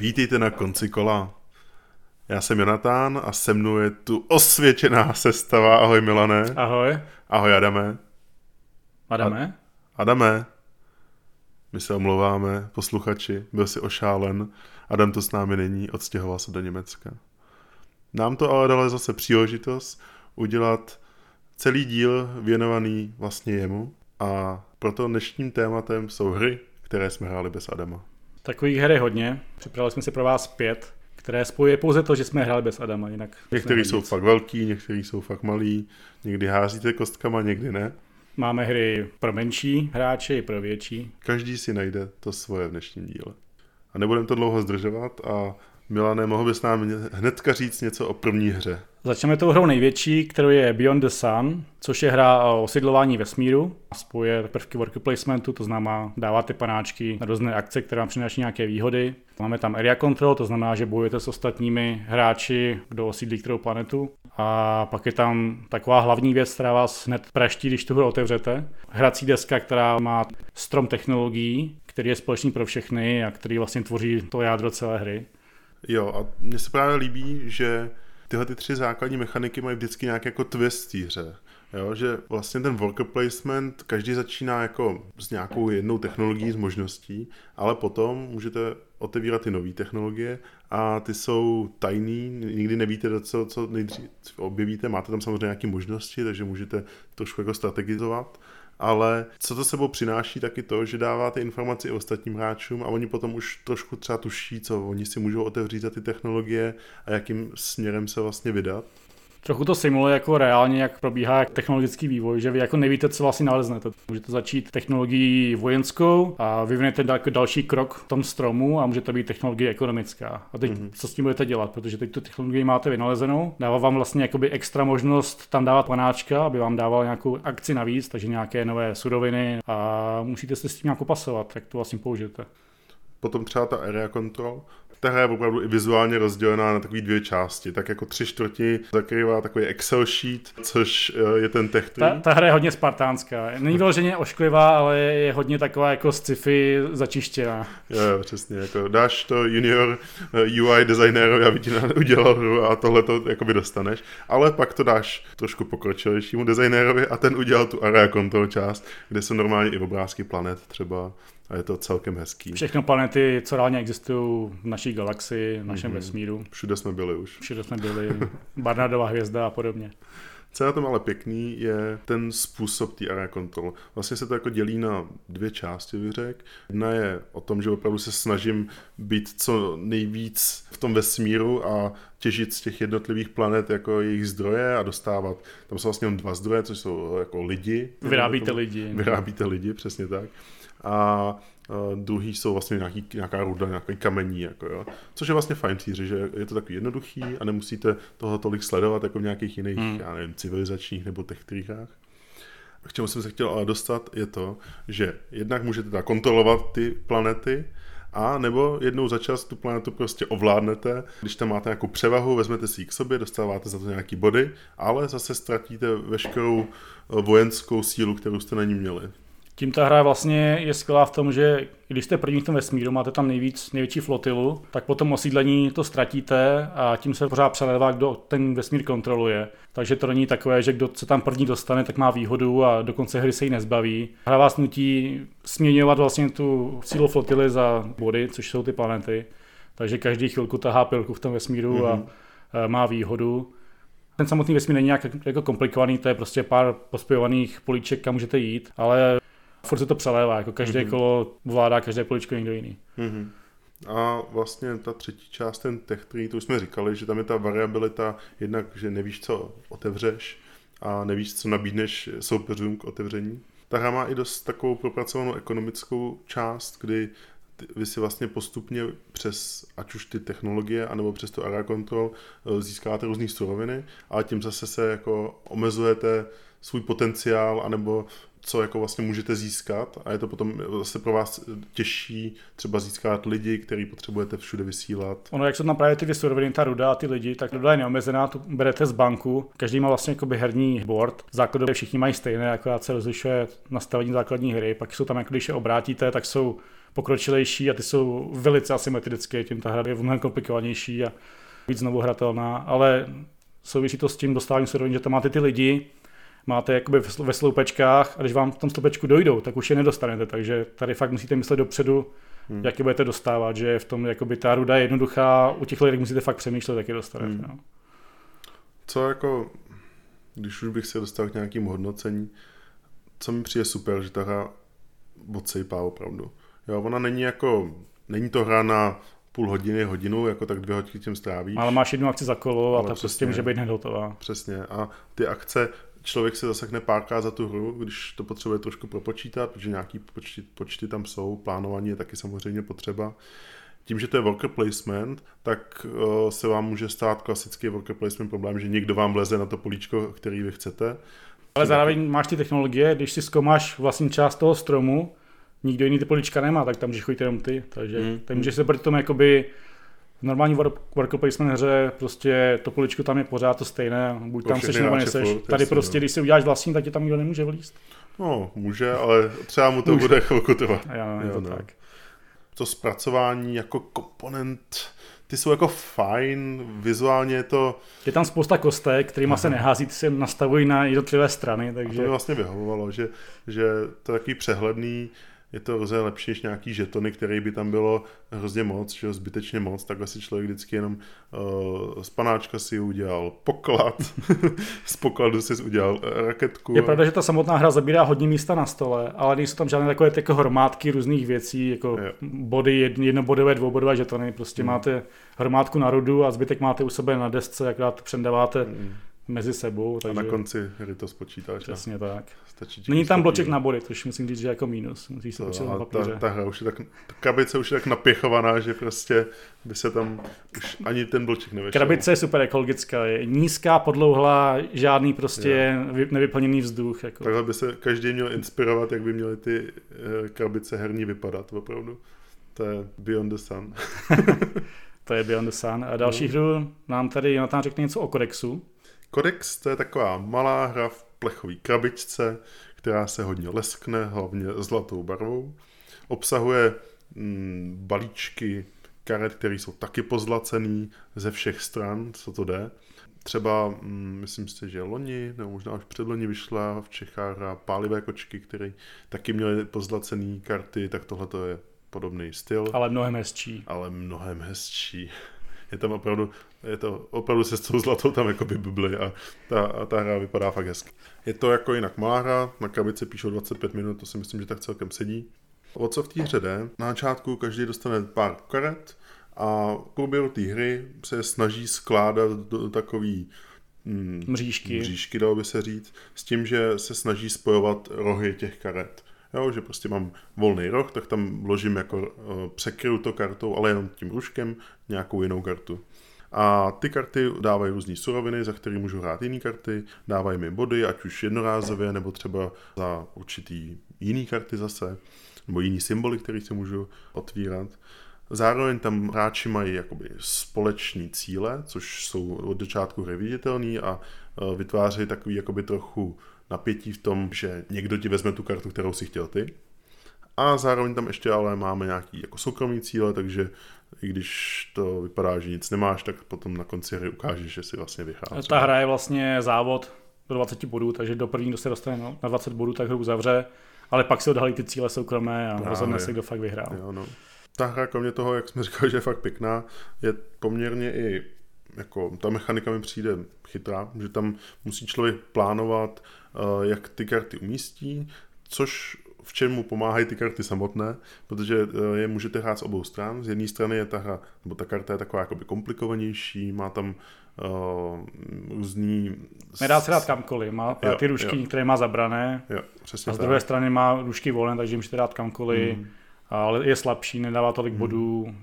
Vítejte na konci kola. Já jsem Jonatán a se mnou je tu osvědčená sestava. Ahoj Milané. Ahoj. Ahoj Adame. Adame? Adame. My se omlouváme, posluchači, byl si ošálen. Adam to s námi není, odstěhoval se do Německa. Nám to ale dalo zase příležitost udělat celý díl věnovaný vlastně jemu a proto dnešním tématem jsou hry, které jsme hráli bez Adama. Takových her je hodně. Připravili jsme si pro vás pět, které spojuje pouze to, že jsme hráli bez Adama. Jinak některý jsou fakt velký, některý jsou fakt malý, někdy házíte kostkama, někdy ne. Máme hry pro menší hráče i pro větší. Každý si najde to svoje v dnešním díle. A nebudeme to dlouho zdržovat a Milané, mohl bys nám hnedka říct něco o první hře? Začneme tou hrou největší, kterou je Beyond the Sun, což je hra o osidlování vesmíru. Spojuje prvky worker placementu, to znamená dáváte panáčky na různé akce, které vám přináší nějaké výhody. Máme tam area control, to znamená, že bojujete s ostatními hráči, kdo osídlí kterou planetu. A pak je tam taková hlavní věc, která vás hned praští, když tu hru otevřete. Hrací deska, která má strom technologií, který je společný pro všechny a který vlastně tvoří to jádro celé hry. Jo, a mně se právě líbí, že tyhle ty tři základní mechaniky mají vždycky nějaký jako twist hře. Jo, že vlastně ten worker placement, každý začíná jako s nějakou jednou technologií, s možností, ale potom můžete otevírat ty nové technologie a ty jsou tajný, nikdy nevíte, co, co nejdřív objevíte, máte tam samozřejmě nějaké možnosti, takže můžete trošku jako strategizovat ale co to sebou přináší, taky to, že dáváte informaci ostatním hráčům a oni potom už trošku třeba tuší, co oni si můžou otevřít za ty technologie a jakým směrem se vlastně vydat. Trochu to simuluje jako reálně, jak probíhá technologický vývoj, že vy jako nevíte, co vlastně naleznete. Můžete začít technologií vojenskou a vyvinete jako další krok v tom stromu a může to být technologie ekonomická. A teď mm-hmm. co s tím budete dělat, protože teď tu technologii máte vynalezenou, dává vám vlastně jakoby extra možnost tam dávat panáčka, aby vám dával nějakou akci navíc, takže nějaké nové suroviny a musíte se s tím nějak pasovat, jak to vlastně použijete. Potom třeba ta area control, ta hra je opravdu i vizuálně rozdělená na takové dvě části. Tak jako tři čtvrti zakrývá takový Excel sheet, což eh, je ten tech ta, ta hra je hodně spartánská. Není vyloženě ošklivá, ale je hodně taková jako sci-fi začištěná. Jo, jo, přesně. Jako dáš to junior eh, UI designérovi, aby ti udělal hru a tohle to jakoby dostaneš. Ale pak to dáš trošku pokročilejšímu designérovi a ten udělal tu area control část, kde jsou normálně i obrázky planet třeba a je to celkem hezký. Všechno planety, co reálně existují v naší galaxii, v našem mm-hmm. vesmíru. Všude jsme byli už. Všude jsme byli, Barnardova hvězda a podobně. Co je na tom ale pěkný, je ten způsob té area control. Vlastně se to jako dělí na dvě části, bych řekl. Jedna je o tom, že opravdu se snažím být co nejvíc v tom vesmíru a těžit z těch jednotlivých planet jako jejich zdroje a dostávat. Tam jsou vlastně jenom dva zdroje, což jsou jako lidi. Vyrábíte lidi. Vyrábíte lidi, přesně tak a Uh, druhý jsou vlastně nějaký, nějaká ruda, nějaký kamení, jako jo. což je vlastně fajn týři, že je to takový jednoduchý a nemusíte toho tolik sledovat jako v nějakých jiných, hmm. já nevím, civilizačních nebo techtrikách. K čemu jsem se chtěl ale dostat, je to, že jednak můžete tak kontrolovat ty planety, a nebo jednou za čas tu planetu prostě ovládnete, když tam máte nějakou převahu, vezmete si ji k sobě, dostáváte za to nějaký body, ale zase ztratíte veškerou vojenskou sílu, kterou jste na ní měli. Tím ta hra vlastně je skvělá v tom, že když jste první v tom vesmíru, máte tam nejvíc, největší flotilu, tak po tom osídlení to ztratíte a tím se pořád přelévá, kdo ten vesmír kontroluje. Takže to není takové, že kdo se tam první dostane, tak má výhodu a do konce hry se jí nezbaví. Hra vás nutí směňovat vlastně tu sílu flotily za body, což jsou ty planety. Takže každý chvilku tahá pilku v tom vesmíru mm-hmm. a, a má výhodu. Ten samotný vesmír není nějak jako komplikovaný, to je prostě pár pospojovaných políček, kam můžete jít, ale furt se to přelévá, jako každé mm-hmm. kolo vládá každé poličko někdo jiný. Mm-hmm. A vlastně ta třetí část, ten tech tree, to už jsme říkali, že tam je ta variabilita, jednak, že nevíš, co otevřeš a nevíš, co nabídneš soupeřům k otevření. Ta hra má i dost takovou propracovanou ekonomickou část, kdy vy si vlastně postupně přes ať už ty technologie, anebo přes to area control eh, získáte různé suroviny, ale tím zase se jako omezujete svůj potenciál, anebo co jako vlastně můžete získat. A je to potom zase pro vás těžší třeba získat lidi, který potřebujete všude vysílat. Ono, jak jsou tam právě ty vysuroviny, ta ruda a ty lidi, tak ruda je neomezená, tu berete z banku, každý má vlastně jakoby herní board, základově všichni mají stejné, akorát se rozlišuje nastavení základní hry, pak jsou tam, jako když je obrátíte, tak jsou pokročilejší a ty jsou velice asymetrické, tím ta hra je mnohem komplikovanější a víc znovu hratelná, ale souvisí to s tím dostáváním surovin, že tam máte ty lidi, máte jakoby ve sloupečkách a když vám v tom sloupečku dojdou, tak už je nedostanete, takže tady fakt musíte myslet dopředu, hmm. jak je budete dostávat, že v tom jakoby ta ruda je jednoduchá, u těch lidí musíte fakt přemýšlet, jak je dostanete. Hmm. No. Co jako, když už bych se dostal k nějakým hodnocení, co mi přijde super, že ta hra odsejpá opravdu. Jo, ona není jako, není to hra na půl hodiny, hodinu, jako tak dvě hodiny tím strávíš. Ale máš jednu akci za kolo a ta prostě může být hned hotová. Přesně. A ty akce, člověk se zasekne párkrát za tu hru, když to potřebuje trošku propočítat, protože nějaký počty, počty tam jsou, plánování je taky samozřejmě potřeba. Tím, že to je worker placement, tak uh, se vám může stát klasický worker placement problém, že někdo vám vleze na to políčko, který vy chcete. Ale zároveň máš ty technologie, když si zkoumáš vlastní část toho stromu, nikdo jiný ty políčka nemá, tak tam můžeš chodit jenom ty. Takže mm. tak můžeš se proti tomu jakoby v normální worker placement hře prostě to poličko tam je pořád to stejné, buď tam seš nebo neseš. Tady prostě, no. když si uděláš vlastní, tak tě tam nikdo nemůže vlíst. No, může, ale třeba mu to může. bude chvilku trvat. Jo, je to no. tak. To zpracování jako komponent, ty jsou jako fajn, vizuálně je to... Je tam spousta kostek, kterýma Aha. se nehází, ty se nastavují na jednotlivé strany, takže... A to mi vlastně vyhovovalo, že, že to je takový přehledný, je to hrozně lepší než nějaký žetony, který by tam bylo hrozně moc, že zbytečně moc, takhle si člověk vždycky jenom uh, z panáčka si udělal poklad, z pokladu si udělal raketku. Je pravda, že ta samotná hra zabírá hodně místa na stole, ale nejsou tam žádné takové jako hromádky různých věcí, jako jo. body, jednobodové, dvoubodové žetony, prostě hmm. máte hromádku narodu a zbytek máte u sebe na desce, jak předáváte hmm mezi sebou. Takže... A na konci hry to spočítáš. Přesně tak. Stačí Není tam bloček na body, což musím říct, že jako mínus. Musíš se to, na papíře. Ta, ta, hra už je tak, ta krabice už je tak napěchovaná, že prostě by se tam už ani ten bloček nevešel. Krabice je super ekologická, je nízká, podlouhlá, žádný prostě je. nevyplněný vzduch. Jako. Takhle by se každý měl inspirovat, jak by měly ty eh, krabice herní vypadat opravdu. To je Beyond the Sun. to je Beyond the Sun. A další no. hru nám tady Jonathan řekne něco o kodexu. Kodex to je taková malá hra v plechové krabičce, která se hodně leskne, hlavně zlatou barvou. Obsahuje mm, balíčky karet, které jsou taky pozlacený ze všech stran, co to jde. Třeba, mm, myslím si, že loni, nebo možná už předloni vyšla v Čechách hra Pálivé kočky, které taky měly pozlacené karty, tak tohle to je podobný styl. Ale mnohem hezčí. Ale mnohem hezčí je tam opravdu, je to opravdu se s tou zlatou tam jako bubly a ta, a ta hra vypadá fakt hezky. Je to jako jinak malá hra, na krabici píšou 25 minut, to si myslím, že tak celkem sedí. O co v té hře jde? Na začátku každý dostane pár karet a v průběhu té hry se snaží skládat do, do takový mm, mřížky. mřížky, dalo by se říct, s tím, že se snaží spojovat rohy těch karet. Jo, že prostě mám volný roh, tak tam vložím jako uh, překryju to kartou, ale jenom tím ruškem nějakou jinou kartu. A ty karty dávají různé suroviny, za které můžu hrát jiné karty, dávají mi body, ať už jednorázově, nebo třeba za určitý jiný karty zase, nebo jiný symboly, které si můžu otvírat. Zároveň tam hráči mají jakoby společní cíle, což jsou od začátku hry viditelný a e, vytvářejí takový jakoby trochu napětí v tom, že někdo ti vezme tu kartu, kterou si chtěl ty. A zároveň tam ještě ale máme nějaký jako soukromý cíle, takže i když to vypadá, že nic nemáš, tak potom na konci hry ukážeš, že si vlastně vyhrál. Ta hra je vlastně závod do 20 bodů, takže do první, kdo se dostane na 20 bodů, tak hru zavře, ale pak se odhalí ty cíle soukromé a Právě. rozhodne se, kdo fakt vyhrál. Jo, no. Ta hra, kromě toho, jak jsme říkali, že je fakt pěkná, je poměrně i jako ta mechanika mi přijde chytrá, že tam musí člověk plánovat, eh, jak ty karty umístí, což v čem mu pomáhají ty karty samotné, protože eh, je můžete hrát z obou stran. Z jedné strany je ta hra, nebo ta karta je taková jakoby komplikovanější, má tam uh, různý... Nedá se dát kamkoliv, má jo, ty rušky, jo. které má zabrané, jo, přesně a z tak. druhé strany má rušky volné, takže můžete dát kamkoliv, mm. ale je slabší, nedává tolik mm. bodů,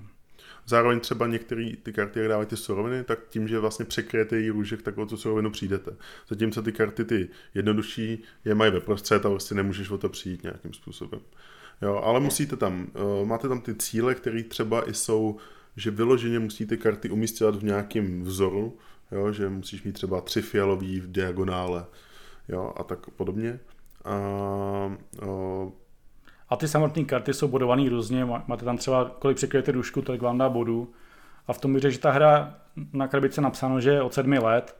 Zároveň třeba některé ty karty, jak dávají ty suroviny, tak tím, že vlastně překryjete její růžek, tak o tu surovinu přijdete. Zatímco ty karty, ty jednodušší, je mají ve prostřed a vlastně nemůžeš o to přijít nějakým způsobem. Jo, ale musíte tam, uh, máte tam ty cíle, které třeba i jsou, že vyloženě musíte karty umístěvat v nějakém vzoru, jo, že musíš mít třeba tři fialový v diagonále, jo, a tak podobně. A, uh, A ty samotné karty jsou bodované různě, máte tam třeba, kolik překryjete dušku, tak vám dá bodů. A v tom bych řekl, že ta hra na krabice napsáno, že je od sedmi let,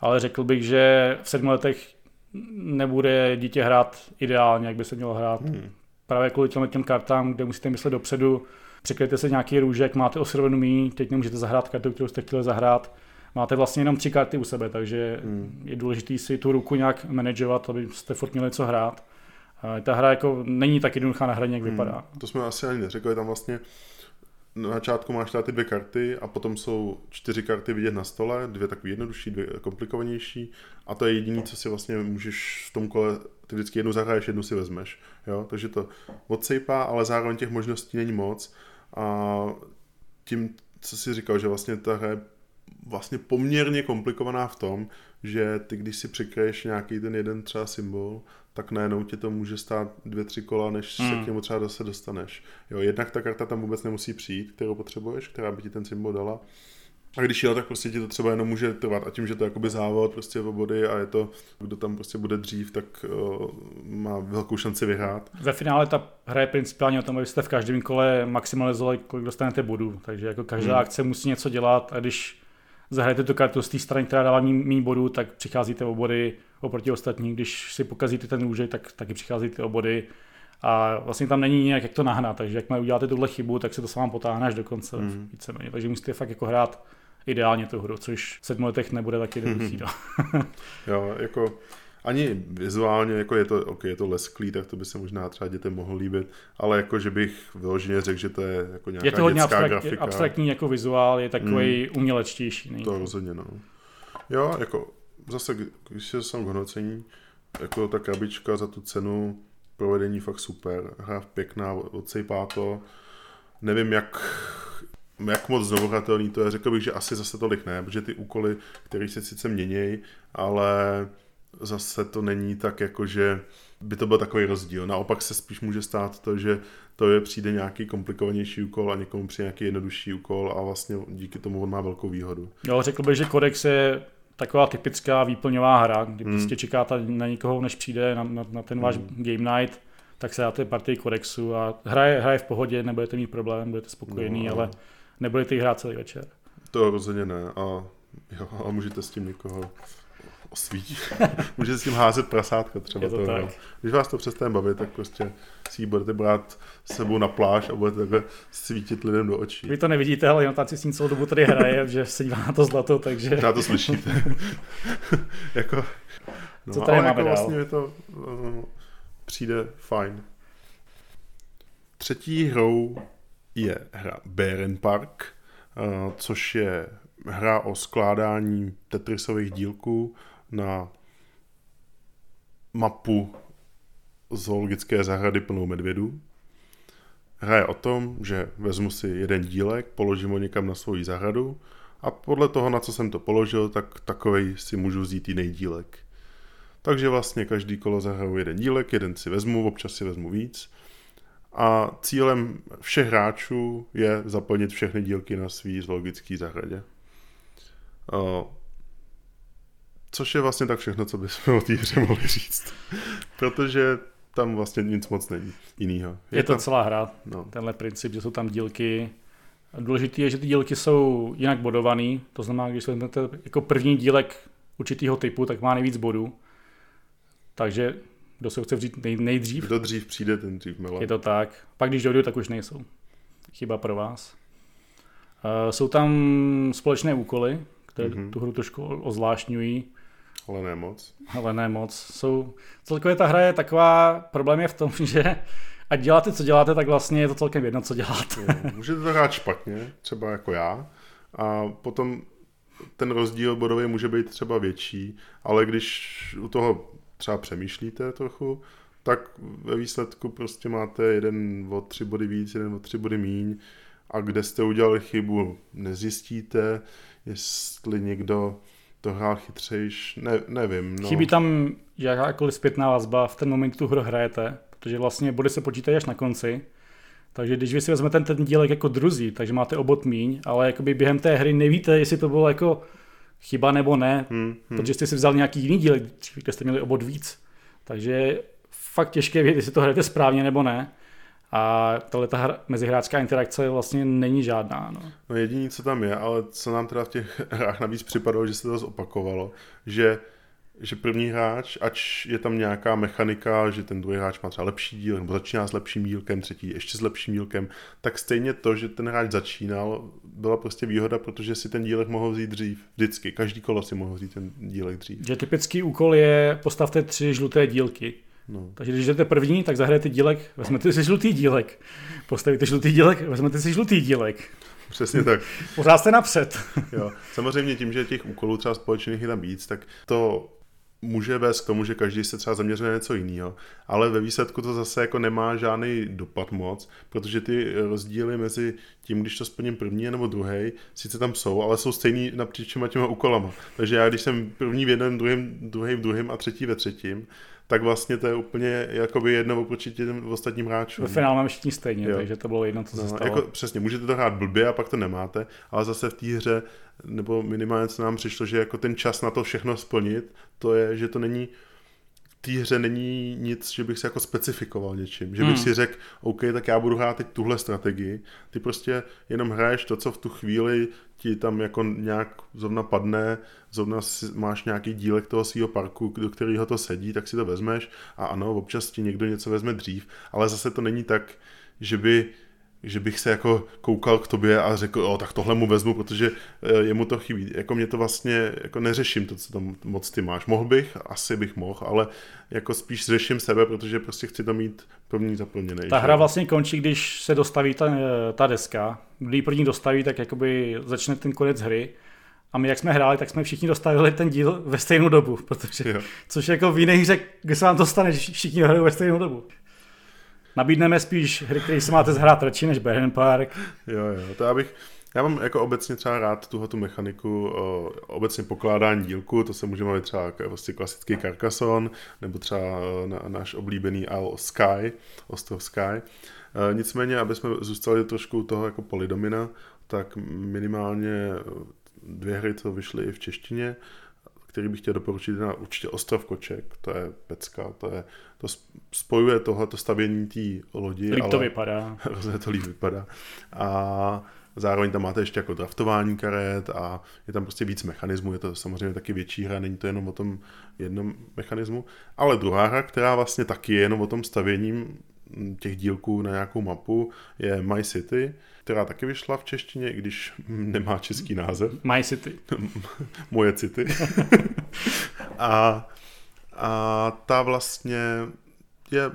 ale řekl bych, že v sedmi letech nebude dítě hrát ideálně, jak by se mělo hrát. Hmm. Právě kvůli těm, těm kartám, kde musíte myslet dopředu, překryjte se nějaký růžek, máte o míň, teď nemůžete zahrát kartu, kterou jste chtěli zahrát. Máte vlastně jenom tři karty u sebe, takže hmm. je důležité si tu ruku nějak manažovat, abyste furt měli co hrát. Ta hra jako není tak jednoduchá na hraní, jak hmm. vypadá. To jsme asi ani neřekli, tam vlastně na začátku máš ty dvě karty a potom jsou čtyři karty vidět na stole, dvě takové jednodušší, dvě komplikovanější a to je jediné, co si vlastně můžeš v tom kole, ty vždycky jednu zahraješ, jednu si vezmeš, jo, takže to odsejpá, ale zároveň těch možností není moc a tím, co si říkal, že vlastně ta hra je vlastně poměrně komplikovaná v tom, že ty, když si přikryješ nějaký ten jeden třeba symbol, tak najednou ti to může stát dvě, tři kola, než hmm. se k němu třeba zase dostaneš. Jo, jednak ta karta tam vůbec nemusí přijít, kterou potřebuješ, která by ti ten symbol dala. A když jo, tak prostě ti to třeba jenom může trvat a tím, že to je jakoby závod prostě v body a je to, kdo tam prostě bude dřív, tak uh, má velkou šanci vyhrát. Ve finále ta hra je principiálně o tom, abyste v každém kole maximalizovali, kolik dostanete bodů, takže jako každá hmm. akce musí něco dělat a když zahrajete tu kartu z té strany, která dává méně bodů, tak přicházíte o body oproti ostatním. Když si pokazíte ten růžek, tak taky přicházíte o body. A vlastně tam není nějak, jak to nahnat, takže jak uděláte tuhle chybu, tak se to sám potáhne až do konce mm. víceméně. Takže musíte fakt jako hrát ideálně tu hru, což v sedmi letech nebude taky jednoduchý. Mm. jo, jako ani vizuálně, jako je to, okay, je to lesklý, tak to by se možná třeba dětem mohlo líbit, ale jako, že bych vyloženě řekl, že to je jako nějaká Je to hodně abstrakt, grafika. abstraktní jako vizuál, je takový mm. umělečtější. To rozhodně, no. Jo, jako zase, když se jsem k hodnocení, jako ta krabička za tu cenu provedení fakt super, hra pěkná, odsejpá to. Nevím, jak, jak moc znovuhratelný to je, řekl bych, že asi zase tolik ne, protože ty úkoly, které se sice měnějí, ale zase to není tak jako, že by to byl takový rozdíl. Naopak se spíš může stát to, že to je přijde nějaký komplikovanější úkol a někomu přijde nějaký jednodušší úkol a vlastně díky tomu on má velkou výhodu. Jo, řekl bych, že kodex je taková typická výplňová hra, kdy hmm. prostě čekáte na někoho, než přijde na, na, na ten váš hmm. game night, tak se dáte partii kodexu a hraje, hraje v pohodě, nebudete mít problém, budete spokojený, no, ale nebudete hrát celý večer. To rozhodně ne a, jo, a můžete s tím někoho osvítit. Můžete s tím házet prasátka třeba. Je to tak. Když vás to přestane bavit, tak prostě si ji budete brát s sebou na pláž a budete takhle svítit lidem do očí. Vy to nevidíte, ale jenom si s ním celou dobu tady hraje, že se dívá na to zlato, takže... Já to slyšíte. jako, no, Co tady ale máme jako dál? vlastně je to uh, přijde fajn. Třetí hrou je hra Beren Park, uh, což je hra o skládání Tetrisových dílků na mapu zoologické zahrady plnou medvědů. Hra je o tom, že vezmu si jeden dílek, položím ho někam na svoji zahradu a podle toho, na co jsem to položil, tak takovej si můžu vzít jiný dílek. Takže vlastně každý kolo zahraju jeden dílek, jeden si vezmu, občas si vezmu víc. A cílem všech hráčů je zaplnit všechny dílky na svý zoologický zahradě. Což je vlastně tak všechno, co bychom o té hře mohli říct. Protože tam vlastně nic moc není jinýho. Je, je to tam... celá hra, no. tenhle princip, že jsou tam dílky. Důležité je, že ty dílky jsou jinak bodovaný, to znamená, když vezmete jako první dílek určitého typu, tak má nejvíc bodů. Takže kdo se chce vzít nej, nejdřív. Kdo dřív přijde, ten dřív mele. Je to tak. Pak když dojdu, tak už nejsou. Chyba pro vás. Uh, jsou tam společné úkoly, které mm-hmm. tu hru trošku ozvláštňují. Ale ne moc. Ale ne moc. Jsou, celkově ta hra je taková, problém je v tom, že ať děláte, co děláte, tak vlastně je to celkem jedno, co děláte. Jo, můžete to hrát špatně, třeba jako já, a potom ten rozdíl bodový může být třeba větší, ale když u toho třeba přemýšlíte trochu, tak ve výsledku prostě máte jeden o tři body víc, jeden o tři body míň a kde jste udělali chybu, nezjistíte, jestli někdo to hrál chytřejš, ne, nevím. No. Chybí tam jakákoliv zpětná vazba v ten moment, tu hru hrajete, protože vlastně body se počítají až na konci. Takže když vy si vezmete ten, ten dílek jako druzí, takže máte obot míň, ale jakoby během té hry nevíte, jestli to bylo jako chyba nebo ne, hmm, hmm. protože jste si vzal nějaký jiný dílek, kde jste měli obod víc. Takže fakt těžké vědět, jestli to hrajete správně nebo ne. A tahle ta mezihráčská interakce vlastně není žádná. No. no jediný, co tam je, ale co nám teda v těch hrách navíc připadalo, že se to zopakovalo, že že první hráč, ač je tam nějaká mechanika, že ten druhý hráč má třeba lepší díl, nebo začíná s lepším dílkem, třetí ještě s lepším dílkem, tak stejně to, že ten hráč začínal, byla prostě výhoda, protože si ten dílek mohl vzít dřív. Vždycky. Každý kolo si mohl vzít ten dílek dřív. Že typický úkol je postavte tři žluté dílky. No. Takže když jdete první, tak zahrajete dílek, vezmete si žlutý dílek. Postavíte žlutý dílek, vezmete si žlutý dílek. Přesně tak. Pořád jste napřed. jo. Samozřejmě tím, že těch úkolů třeba společných je tam víc, tak to může vést k tomu, že každý se třeba zaměřuje na něco jiného, ale ve výsledku to zase jako nemá žádný dopad moc, protože ty rozdíly mezi tím, když to splním první nebo druhý, sice tam jsou, ale jsou stejný napříč těma úkolama. Takže já, když jsem první v jednom, druhým, druhý v druhém a třetí ve třetím, tak vlastně to je úplně jakoby jedno oproti těm ostatním hráčům. Ve finále máme všichni stejně, jo. takže to bylo jedno, co se no, stalo. Jako, přesně, můžete to hrát blbě a pak to nemáte, ale zase v té hře, nebo minimálně co nám přišlo, že jako ten čas na to všechno splnit, to je, že to není té hře není nic, že bych si jako specifikoval něčím. Že bych hmm. si řekl, OK, tak já budu hrát teď tuhle strategii. Ty prostě jenom hraješ to, co v tu chvíli ti tam jako nějak zrovna padne, zrovna máš nějaký dílek toho svého parku, do kterého to sedí, tak si to vezmeš a ano, občas ti někdo něco vezme dřív, ale zase to není tak, že by že bych se jako koukal k tobě a řekl, o, tak tohle mu vezmu, protože eh, jemu to chybí. Jako mě to vlastně, jako neřeším to, co tam moc ty máš. Mohl bych, asi bych mohl, ale jako spíš řeším sebe, protože prostě chci to mít první zaplněný. Ta že? hra vlastně končí, když se dostaví ta, eh, ta deska. Když první dostaví, tak jakoby začne ten konec hry. A my, jak jsme hráli, tak jsme všichni dostavili ten díl ve stejnou dobu, protože, jo. což jako v jiných hře, kde se vám to stane, že všichni hrajou ve stejnou dobu. Nabídneme spíš hry, které si máte zhrát radši než Beren Park. Jo, jo, to já bych, já mám jako obecně třeba rád tuhle tu mechaniku, o, obecně pokládání dílku, to se může mluvit třeba vlastně klasický Carcassonne, nebo třeba na, náš oblíbený Isle Sky, ostrov Sky. E, nicméně, aby jsme zůstali trošku toho jako polydomina, tak minimálně dvě hry, co vyšly i v češtině, který bych chtěl doporučit na určitě Ostrov Koček, to je pecka, to, je, to spojuje tohleto stavění té lodi. Líp to vypadá. Hrozně to líp vypadá. A zároveň tam máte ještě jako draftování karet a je tam prostě víc mechanismů, je to samozřejmě taky větší hra, není to jenom o tom jednom mechanismu. Ale druhá hra, která vlastně taky je jenom o tom stavěním těch dílků na nějakou mapu, je My City, která taky vyšla v češtině, i když nemá český název. My City. Moje city. a, a ta vlastně je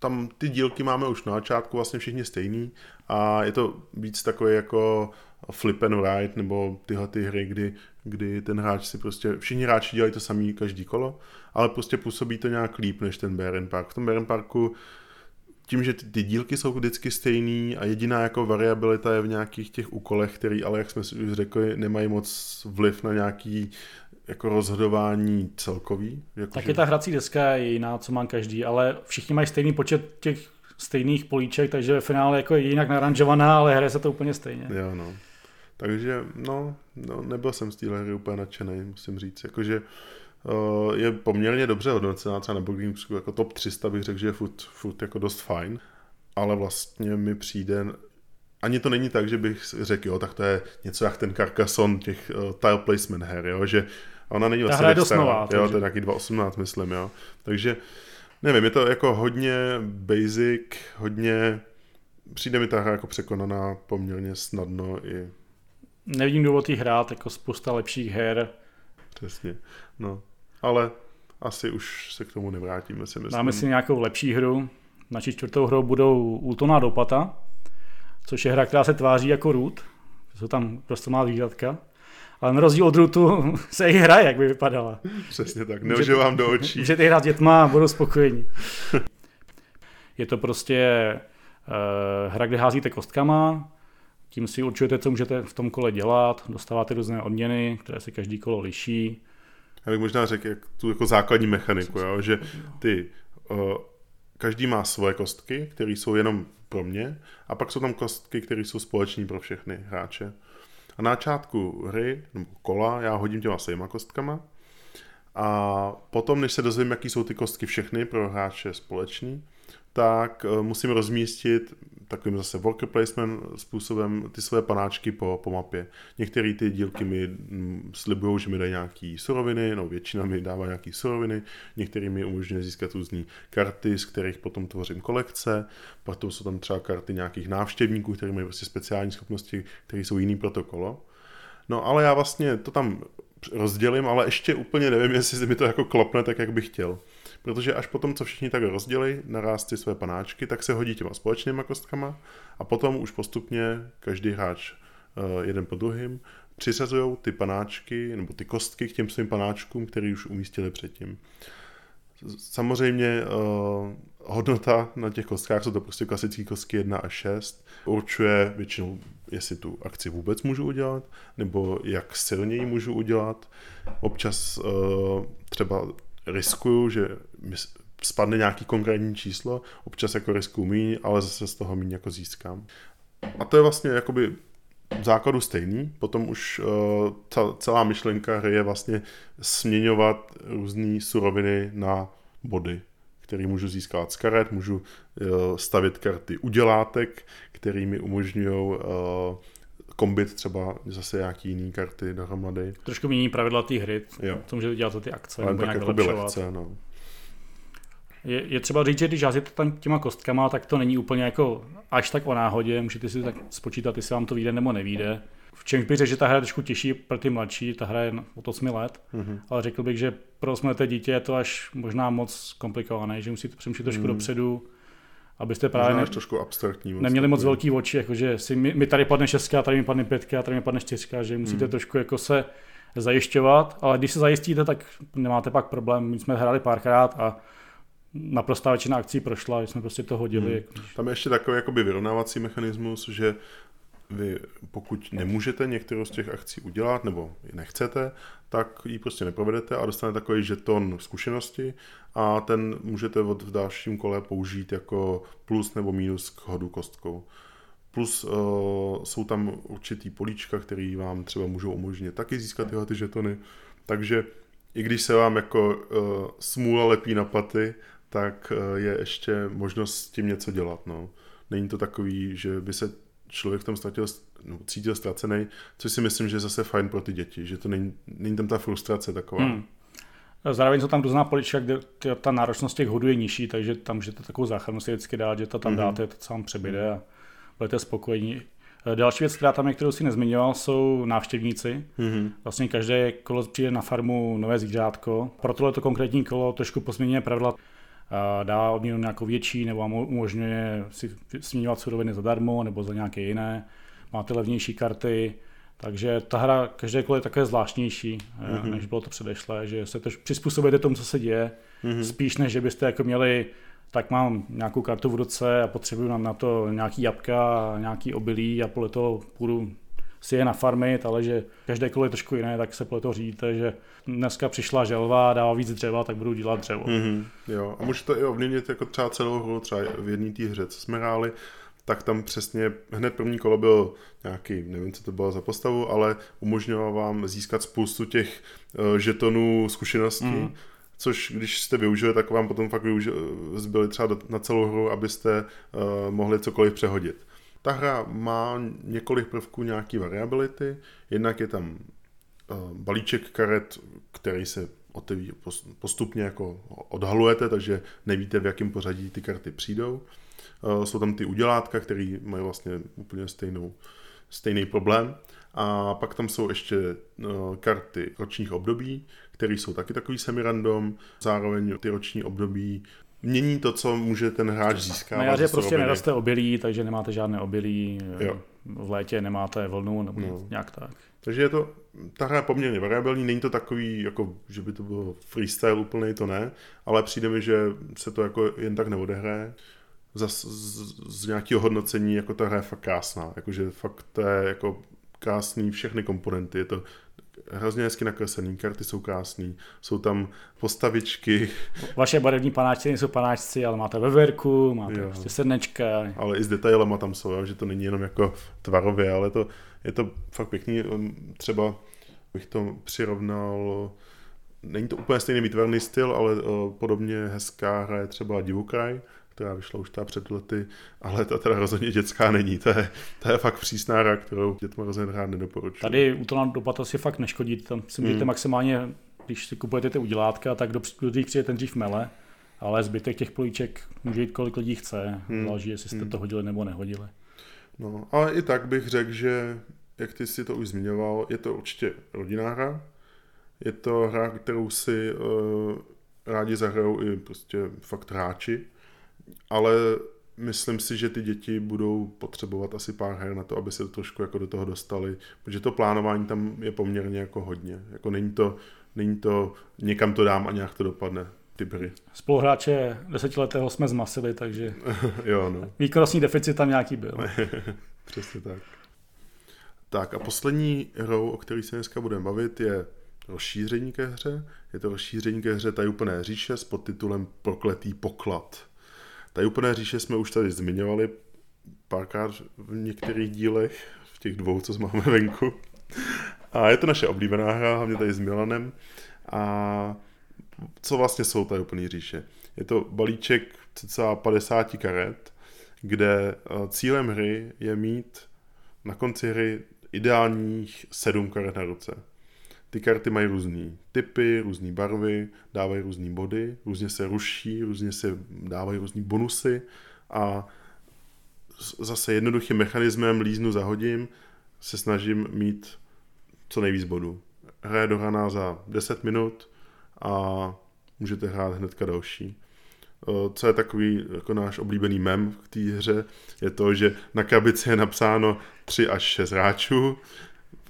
tam ty dílky máme už na začátku vlastně všichni stejný a je to víc takové jako flip and ride nebo tyhle ty hry, kdy, kdy ten hráč si prostě, všichni hráči dělají to samý každý kolo, ale prostě působí to nějak líp než ten Baren Park. V tom Baren Parku tím, že ty, dílky jsou vždycky stejný a jediná jako variabilita je v nějakých těch úkolech, který ale, jak jsme si už řekli, nemají moc vliv na nějaký jako rozhodování celkový. Jako Taky že... ta hrací deska je jiná, co má každý, ale všichni mají stejný počet těch stejných políček, takže ve finále jako je jinak naranžovaná, ale hraje se to úplně stejně. Jo, no. Takže, no, no nebyl jsem z téhle hry úplně nadšený, musím říct. Jakože uh, je poměrně dobře hodnocená, třeba na Board jako top 300 bych řekl, že je furt, furt jako dost fajn, ale vlastně mi přijde, ani to není tak, že bych řekl, jo, tak to je něco jak ten Carcassonne těch uh, tile placement her, jo, že ona není vlastně dost nová, jo, to je taky 2.18, myslím, jo. Takže nevím, je to jako hodně basic, hodně přijde mi ta hra jako překonaná poměrně snadno i... Nevidím důvod jí hrát, jako spousta lepších her. Přesně, no. Ale asi už se k tomu nevrátíme, si myslím. Dáme si nějakou lepší hru. Naší čtvrtou hrou budou Ultona Dopata, což je hra, která se tváří jako root. Jsou tam prostě má výhledka ale na rozdíl od Rutu se i hraje, jak by vypadala. Přesně tak, nelže vám do očí. Můžete hrát dětma a budou spokojení. je to prostě uh, hra, kde házíte kostkama, tím si určujete, co můžete v tom kole dělat, dostáváte různé odměny, které se každý kolo liší. Já bych možná řekl jak tu jako základní mechaniku, jo, že ty, uh, každý má svoje kostky, které jsou jenom pro mě, a pak jsou tam kostky, které jsou společní pro všechny hráče. A na začátku hry, nebo kola, já hodím těma svýma kostkama. A potom, než se dozvím, jaký jsou ty kostky všechny pro hráče společní, tak eh, musím rozmístit takovým zase worker placement způsobem ty své panáčky po, po mapě. Některé ty dílky mi mm, slibují, že mi dají nějaké suroviny, no většina mi dává nějaké suroviny, některý mi umožňuje získat různé karty, z kterých potom tvořím kolekce, proto jsou tam třeba karty nějakých návštěvníků, kteří mají prostě speciální schopnosti, které jsou jiný protokolo. No ale já vlastně to tam rozdělím, ale ještě úplně nevím, jestli mi to jako klapne tak, jak bych chtěl. Protože až potom, co všichni tak rozdělí, naráz ty své panáčky, tak se hodí těma společnýma kostkama a potom už postupně každý hráč eh, jeden po druhým přisazují ty panáčky nebo ty kostky k těm svým panáčkům, který už umístili předtím. Samozřejmě uh, hodnota na těch kostkách jsou to prostě klasické kostky 1 až 6. Určuje většinou, jestli tu akci vůbec můžu udělat, nebo jak silně ji můžu udělat. Občas uh, třeba riskuju, že spadne nějaký konkrétní číslo, občas jako riskuju míň, ale zase z toho míň jako získám. A to je vlastně jakoby v základu stejný, potom už uh, celá myšlenka hry je vlastně směňovat různé suroviny na body, který můžu získat z karet, můžu uh, stavit karty udělátek, který mi umožňují uh, kombit třeba zase nějaký jiný karty dohromady. Trošku mění pravidla té hry, jo. to může dělat ty akce, Ale nebo tak nějak jako lehce, no. Je, je třeba říct, že když házíte tam těma kostkama, tak to není úplně jako až tak o náhodě, můžete si tak spočítat, jestli vám to vyjde nebo nevíde. V čemž bych řekl, že ta hra je trošku těžší pro ty mladší, ta hra je o 8 let, mm-hmm. ale řekl bych, že pro 8 dítě je to až možná moc komplikované, že musíte přemýšlet trošku mm. dopředu, abyste právě ne, trošku abstraktní moc neměli moc velký oči, jakože si mi, mi tady padne šestka, tady mi padne pětka, tady mi padne čtyřka, že musíte hmm. trošku jako se zajišťovat, ale když se zajistíte, tak nemáte pak problém. My jsme hráli párkrát a naprostá většina akcí prošla, jsme prostě to hodili. Hmm. Jako, Tam je ještě takový jakoby vyrovnávací mechanismus, že vy pokud nemůžete některou z těch akcí udělat nebo nechcete, tak ji prostě neprovedete a dostanete takový žeton zkušenosti a ten můžete v dalším kole použít jako plus nebo minus k hodu kostkou. Plus uh, jsou tam určitý políčka, které vám třeba můžou umožnit taky získat tyhle ty žetony. Takže i když se vám jako uh, smůla lepí na paty, tak uh, je ještě možnost s tím něco dělat. No. Není to takový, že by se člověk v tom ztratil, no, cítil ztracený, což si myslím, že je zase fajn pro ty děti, že to není, není tam ta frustrace taková. Hmm. Zároveň jsou tam různá polička, kde ta náročnost těch hodů je nižší, takže tam můžete takovou záchranu si vždycky dát, že to tam mm-hmm. dáte, to sám přebyde a budete spokojení. Eh, další věc, která tam je, kterou si nezmiňoval, jsou návštěvníci. Mm-hmm. Vlastně každé kolo přijde na farmu nové zvířátko. Pro tohle konkrétní kolo trošku pozměňuje pravidla dá odměnu nějakou větší nebo vám umožňuje si směňovat suroviny zadarmo nebo za nějaké jiné. Máte levnější karty, takže ta hra každé kolo je také zvláštnější, mm-hmm. než bylo to předešlé, že se to přizpůsobujete tomu, co se děje, mm-hmm. spíš než, že byste jako měli tak mám nějakou kartu v ruce a potřebuju nám na to nějaký jabka, nějaký obilí a podle toho půjdu si je nafarmit, ale že každé kolo je trošku jiné, tak se podle toho řídíte, že dneska přišla želva, dává víc dřeva, tak budu dělat dřevo. Mm-hmm, jo, a může to i ovlivnit jako třeba celou hru, třeba v jedné té hře, co jsme hráli, tak tam přesně hned první kolo byl nějaký, nevím, co to bylo za postavu, ale umožňoval vám získat spoustu těch uh, žetonů zkušeností, mm. což když jste využili, tak vám potom fakt využili, zbyli třeba na celou hru, abyste uh, mohli cokoliv přehodit. Ta hra má několik prvků nějaký variability, jednak je tam uh, balíček karet, který se postupně jako odhalujete, takže nevíte, v jakém pořadí ty karty přijdou. Uh, jsou tam ty udělátka, které mají vlastně úplně stejnou, stejný problém. A pak tam jsou ještě uh, karty ročních období, které jsou taky takový semirandom. Zároveň ty roční období mění to, co může ten hráč získat. Na jaře prostě neroste obilí, takže nemáte žádné obilí. Jo. V létě nemáte vlnu nebo no. nějak tak. Takže je to, ta hra je poměrně variabilní, není to takový, jako, že by to bylo freestyle úplný, to ne, ale přijde mi, že se to jako jen tak neodehraje. Zas z, z nějakého hodnocení, jako ta hra je fakt krásná, jakože fakt to je jako krásný všechny komponenty, je to hrozně hezky nakreslený, karty jsou krásný, jsou tam postavičky. Vaše barevní panáčci nejsou panáčci, ale máte veverku, máte jo. prostě srdnečka. Ale i s detailama tam jsou, že to není jenom jako tvarově, ale to, je to fakt pěkný. Třeba bych to přirovnal, není to úplně stejný výtvarný styl, ale podobně hezká hra je třeba Divokraj, která vyšla už ta před lety, ale ta teda rozhodně dětská není. To je, to je fakt přísná hra, kterou dětma rozhodně hrát nedoporučuji. Tady útočná dopad asi fakt neškodí. Tam si můžete hmm. maximálně, když si kupujete ty udělátka, tak do, do přijde ten dřív mele, ale zbytek těch políček může jít kolik lidí chce. Hmm. Záleží, jestli jste hmm. to hodili nebo nehodili. No, ale i tak bych řekl, že jak ty si to už zmiňoval, je to určitě rodinná hra. Je to hra, kterou si uh, rádi zahrajou i prostě fakt hráči, ale myslím si, že ty děti budou potřebovat asi pár her na to, aby se trošku jako do toho dostali, protože to plánování tam je poměrně jako hodně. Jako není to, není to někam to dám a nějak to dopadne ty hry. Spoluhráče desetiletého jsme zmasili, takže jo, no. výkonnostní deficit tam nějaký byl. Přesně tak. Tak a poslední hrou, o které se dneska budeme bavit, je rozšíření ke hře. Je to rozšíření ke hře Tajuplné říše s podtitulem Prokletý poklad. Tajuplné říše jsme už tady zmiňovali párkrát v některých dílech, v těch dvou, co máme venku. A je to naše oblíbená hra, hlavně tady s Milanem. A co vlastně jsou Tajuplné říše? Je to balíček cca 50 karet, kde eh, cílem hry je mít na konci hry ideálních sedm karet na ruce. Ty karty mají různé typy, různé barvy, dávají různé body, různě se ruší, různě se dávají různé bonusy a zase jednoduchým mechanismem líznu zahodím se snažím mít co nejvíc bodů. Hra je dohraná za 10 minut a můžete hrát hnedka další. Co je takový jako náš oblíbený mem v té hře, je to, že na krabici je napsáno 3 až 6 hráčů,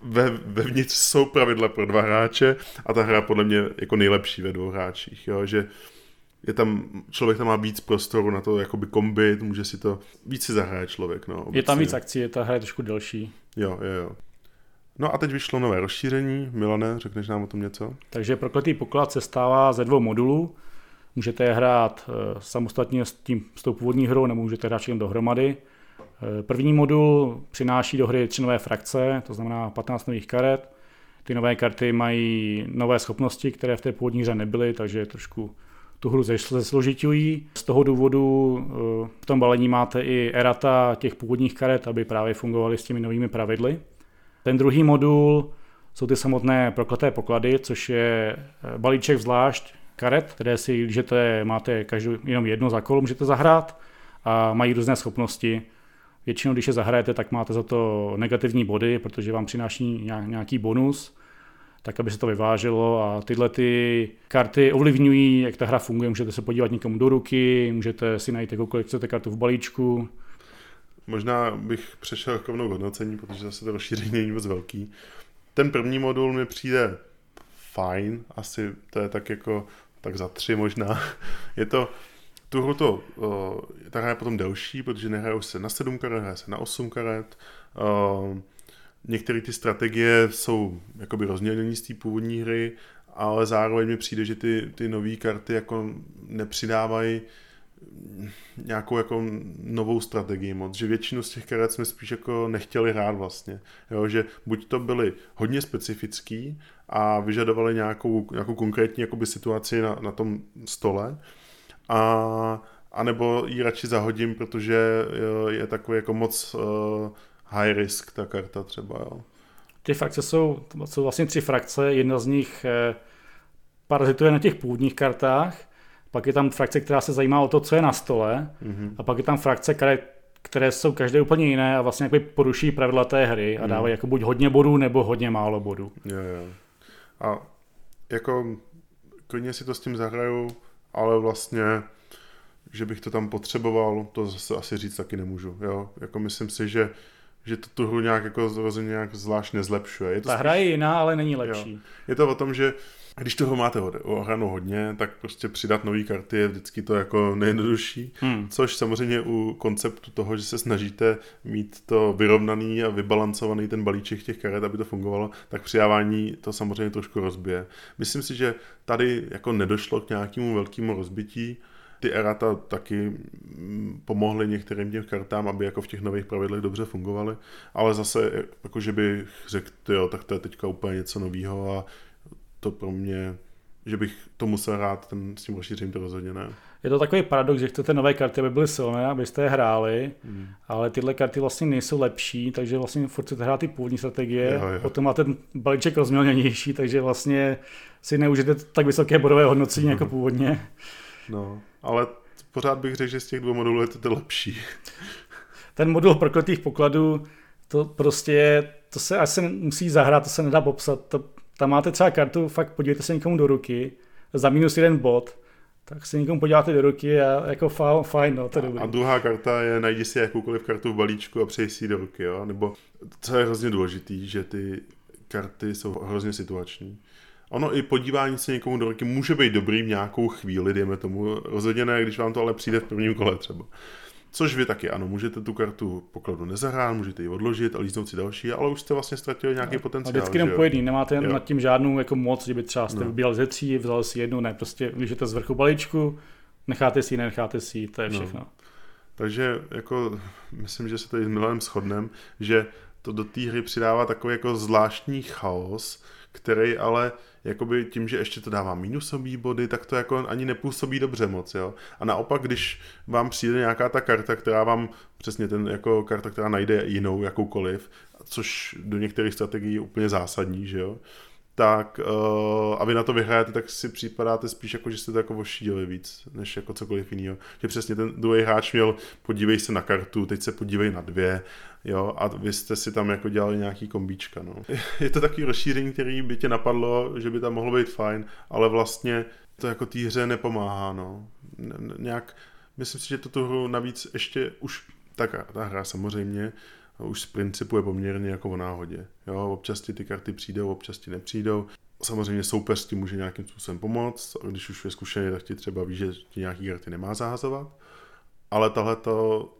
ve, vevnitř jsou pravidla pro dva hráče a ta hra podle mě jako nejlepší ve dvou hráčích, jo, že je tam, člověk tam má víc prostoru na to jakoby kombit, může si to, víc si zahraje člověk, no. Obecně. Je tam víc akcí, je ta hra je trošku delší. Jo, jo, jo. No a teď vyšlo nové rozšíření. Milane, řekneš nám o tom něco? Takže prokletý poklad se stává ze dvou modulů. Můžete je hrát eh, samostatně s, tím, s tou původní hrou, nebo můžete hrát všechny dohromady. Eh, první modul přináší do hry tři nové frakce, to znamená 15 nových karet. Ty nové karty mají nové schopnosti, které v té původní hře nebyly, takže trošku tu hru zesložitují. Z toho důvodu eh, v tom balení máte i erata těch původních karet, aby právě fungovaly s těmi novými pravidly. Ten druhý modul jsou ty samotné prokleté poklady, což je balíček zvlášť karet, které si, když máte každou, jenom jedno za kolo, můžete zahrát a mají různé schopnosti. Většinou, když je zahrajete, tak máte za to negativní body, protože vám přináší nějaký bonus, tak aby se to vyváželo a tyhle ty karty ovlivňují, jak ta hra funguje. Můžete se podívat někomu do ruky, můžete si najít jakoukoliv chcete kartu v balíčku. Možná bych přešel k rovnou hodnocení, protože zase to rozšíření není moc velký. Ten první modul mi přijde fajn, asi to je tak jako tak za tři možná. Je to, tu hru to, uh, ta hra je potom delší, protože nehrajou se na sedm karet, hraje se na osm karet. Uh, některé ty strategie jsou jakoby rozmělnění z té původní hry, ale zároveň mi přijde, že ty, ty nové karty jako nepřidávají nějakou jako novou strategii moc, že většinu z těch karet jsme spíš jako nechtěli hrát vlastně, jo, že buď to byly hodně specifický a vyžadovali nějakou, nějakou konkrétní jakoby situaci na, na tom stole a, a nebo ji radši zahodím, protože je takový jako moc uh, high risk ta karta třeba, jo. Ty frakce jsou, jsou vlastně tři frakce, jedna z nich eh, parazituje na těch původních kartách, pak je tam frakce, která se zajímá o to, co je na stole, mm-hmm. a pak je tam frakce, které, které jsou každé úplně jiné a vlastně poruší pravidla té hry a mm. dávají jako buď hodně bodů nebo hodně málo bodů. Jo, jo. A jako klidně si to s tím zahraju, ale vlastně, že bych to tam potřeboval, to zase asi říct taky nemůžu. Jo? Jako myslím si, že že to tu hru nějak jako nějak zvlášť nezlepšuje. Je to Ta spíš... hra je jiná, ale není lepší. Jo. Je to o tom, že když toho máte ohranou hodně, tak prostě přidat nové karty je vždycky to jako nejjednodušší, hmm. což samozřejmě u konceptu toho, že se snažíte mít to vyrovnaný a vybalancovaný ten balíček těch karet, aby to fungovalo, tak přidávání to samozřejmě trošku rozbije. Myslím si, že tady jako nedošlo k nějakému velkému rozbití, ty erata taky pomohly některým těm kartám, aby jako v těch nových pravidlech dobře fungovaly, ale zase, jako že bych řekl, jo, tak to je teďka úplně něco nového a to pro mě že bych to musel hrát ten, s tím rozšířením, to rozhodně ne. Je to takový paradox, že chcete nové karty, aby byly silné, abyste je hráli, hmm. ale tyhle karty vlastně nejsou lepší, takže vlastně furt chcete hrát ty původní strategie, jo, jo. potom máte ten balíček rozmělněnější, takže vlastně si neužijete tak vysoké bodové hodnocení jako původně. No, ale pořád bych řekl, že z těch dvou modulů je to, to lepší. Ten modul prokletých pokladů, to prostě, to se asi musí zahrát, to se nedá popsat. To, tam máte třeba kartu, fakt podívejte se někomu do ruky, za minus jeden bod, tak si někomu podíváte do ruky a jako fajn, no, to je dobrý. A druhá karta je, najdi si jakoukoliv kartu v balíčku a přeji si ji do ruky, jo? Nebo, co je hrozně důležitý, že ty karty jsou hrozně situační. Ono i podívání se někomu do ruky může být dobrý v nějakou chvíli, dejme tomu, rozhodně ne, když vám to ale přijde v prvním kole třeba. Což vy taky, ano, můžete tu kartu pokladu nezahrát, můžete ji odložit a líznout si další, ale už jste vlastně ztratili nějaký no, potenciál. A vždycky jenom po jedný, nemáte jo. nad tím žádnou jako moc, že by třeba jste no. vybíral ze tří, vzal si jednu, ne, prostě lížete z vrchu balíčku, necháte si ji, necháte si ji, to je no. všechno. No. Takže jako myslím, že se tady s Milanem shodnem, že to do té hry přidává takový jako zvláštní chaos, který ale jakoby tím, že ještě to dává minusový body, tak to jako ani nepůsobí dobře moc, jo. A naopak, když vám přijde nějaká ta karta, která vám, přesně ten jako karta, která najde jinou, jakoukoliv, což do některých strategií je úplně zásadní, že jo, tak uh, a vy na to vyhrajete, tak si připadáte spíš jako, že jste to jako ošídili víc, než jako cokoliv jiného. Že přesně ten druhý hráč měl, podívej se na kartu, teď se podívej na dvě, jo, a vy jste si tam jako dělali nějaký kombíčka, no. Je to takový rozšíření, který by tě napadlo, že by tam mohlo být fajn, ale vlastně to jako té hře nepomáhá, no. Nějak, myslím si, že to tu hru navíc ještě už, tak ta hra samozřejmě, už z principu je poměrně jako o náhodě. Jo, občas ti ty karty přijdou, občas ti nepřijdou. Samozřejmě soupeř ti může nějakým způsobem pomoct, a když už je zkušený, tak ti třeba ví, že ti nějaký karty nemá zahazovat. Ale tahle to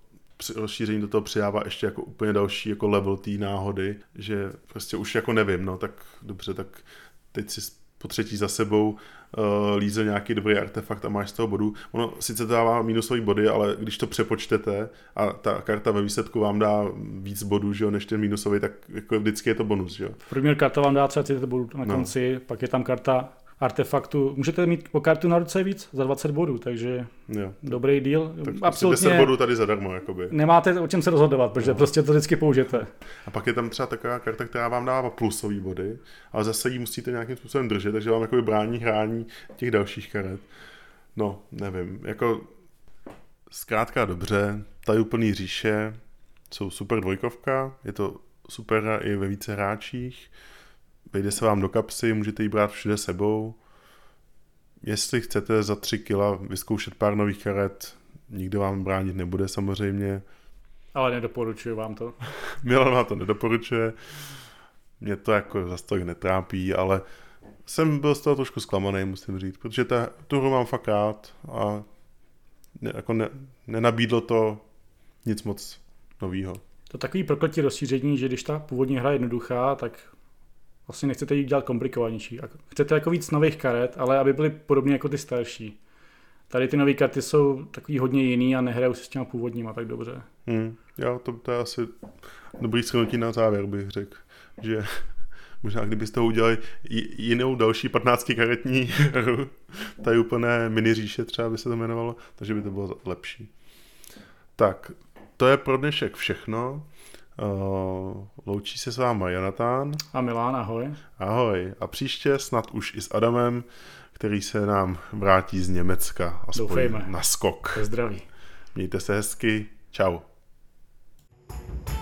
rozšíření do toho přidává ještě jako úplně další jako level té náhody, že prostě už jako nevím, no tak dobře, tak teď si po třetí za sebou uh, líze nějaký dobrý artefakt a máš z toho bodu. Ono sice to dává minusový body, ale když to přepočtete a ta karta ve výsledku vám dá víc bodů, že jo, než ten minusový, tak jako vždycky je to bonus, že jo. První karta vám dá 30 bodů na no. konci, no. pak je tam karta artefaktu. Můžete mít po kartu na ruce víc za 20 bodů, takže jo. dobrý deal. Tak Absolutně 10 bodů tady zadarmo. Jakoby. Nemáte o čem se rozhodovat, protože no. prostě to vždycky použijete. A pak je tam třeba taková karta, která vám dává plusové body, ale zase ji musíte nějakým způsobem držet, takže vám jakoby brání hrání těch dalších karet. No, nevím, jako zkrátka dobře, úplný říše jsou super dvojkovka, je to super i ve více hráčích, vejde se vám do kapsy, můžete ji brát všude sebou. Jestli chcete za 3 kila vyzkoušet pár nových karet, nikdo vám bránit nebude samozřejmě. Ale nedoporučuji vám to. Milan vám to nedoporučuje. Mě to jako zase tolik netrápí, ale jsem byl z toho trošku zklamaný, musím říct, protože ta, tu hru mám fakt rád a ne, jako ne, nenabídlo to nic moc novýho. To takový prokletí rozšíření, že když ta původní hra je jednoduchá, tak vlastně nechcete ji dělat komplikovanější. Chcete jako víc nových karet, ale aby byly podobně jako ty starší. Tady ty nové karty jsou takový hodně jiný a nehrajou se s těma původníma tak dobře. Hmm, jo, to, to je asi dobrý shrnutí na závěr, bych řekl. Že možná kdybyste ho udělali jinou další 15 karetní hru, tady úplné mini říše třeba by se to jmenovalo, takže by to bylo lepší. Tak, to je pro dnešek všechno. Uh, loučí se s váma Jonatán. A Milán, ahoj. Ahoj. A příště snad už i s Adamem, který se nám vrátí z Německa. Aspoň Doufejme. na skok. Zdraví. Mějte se hezky. Ciao. thank you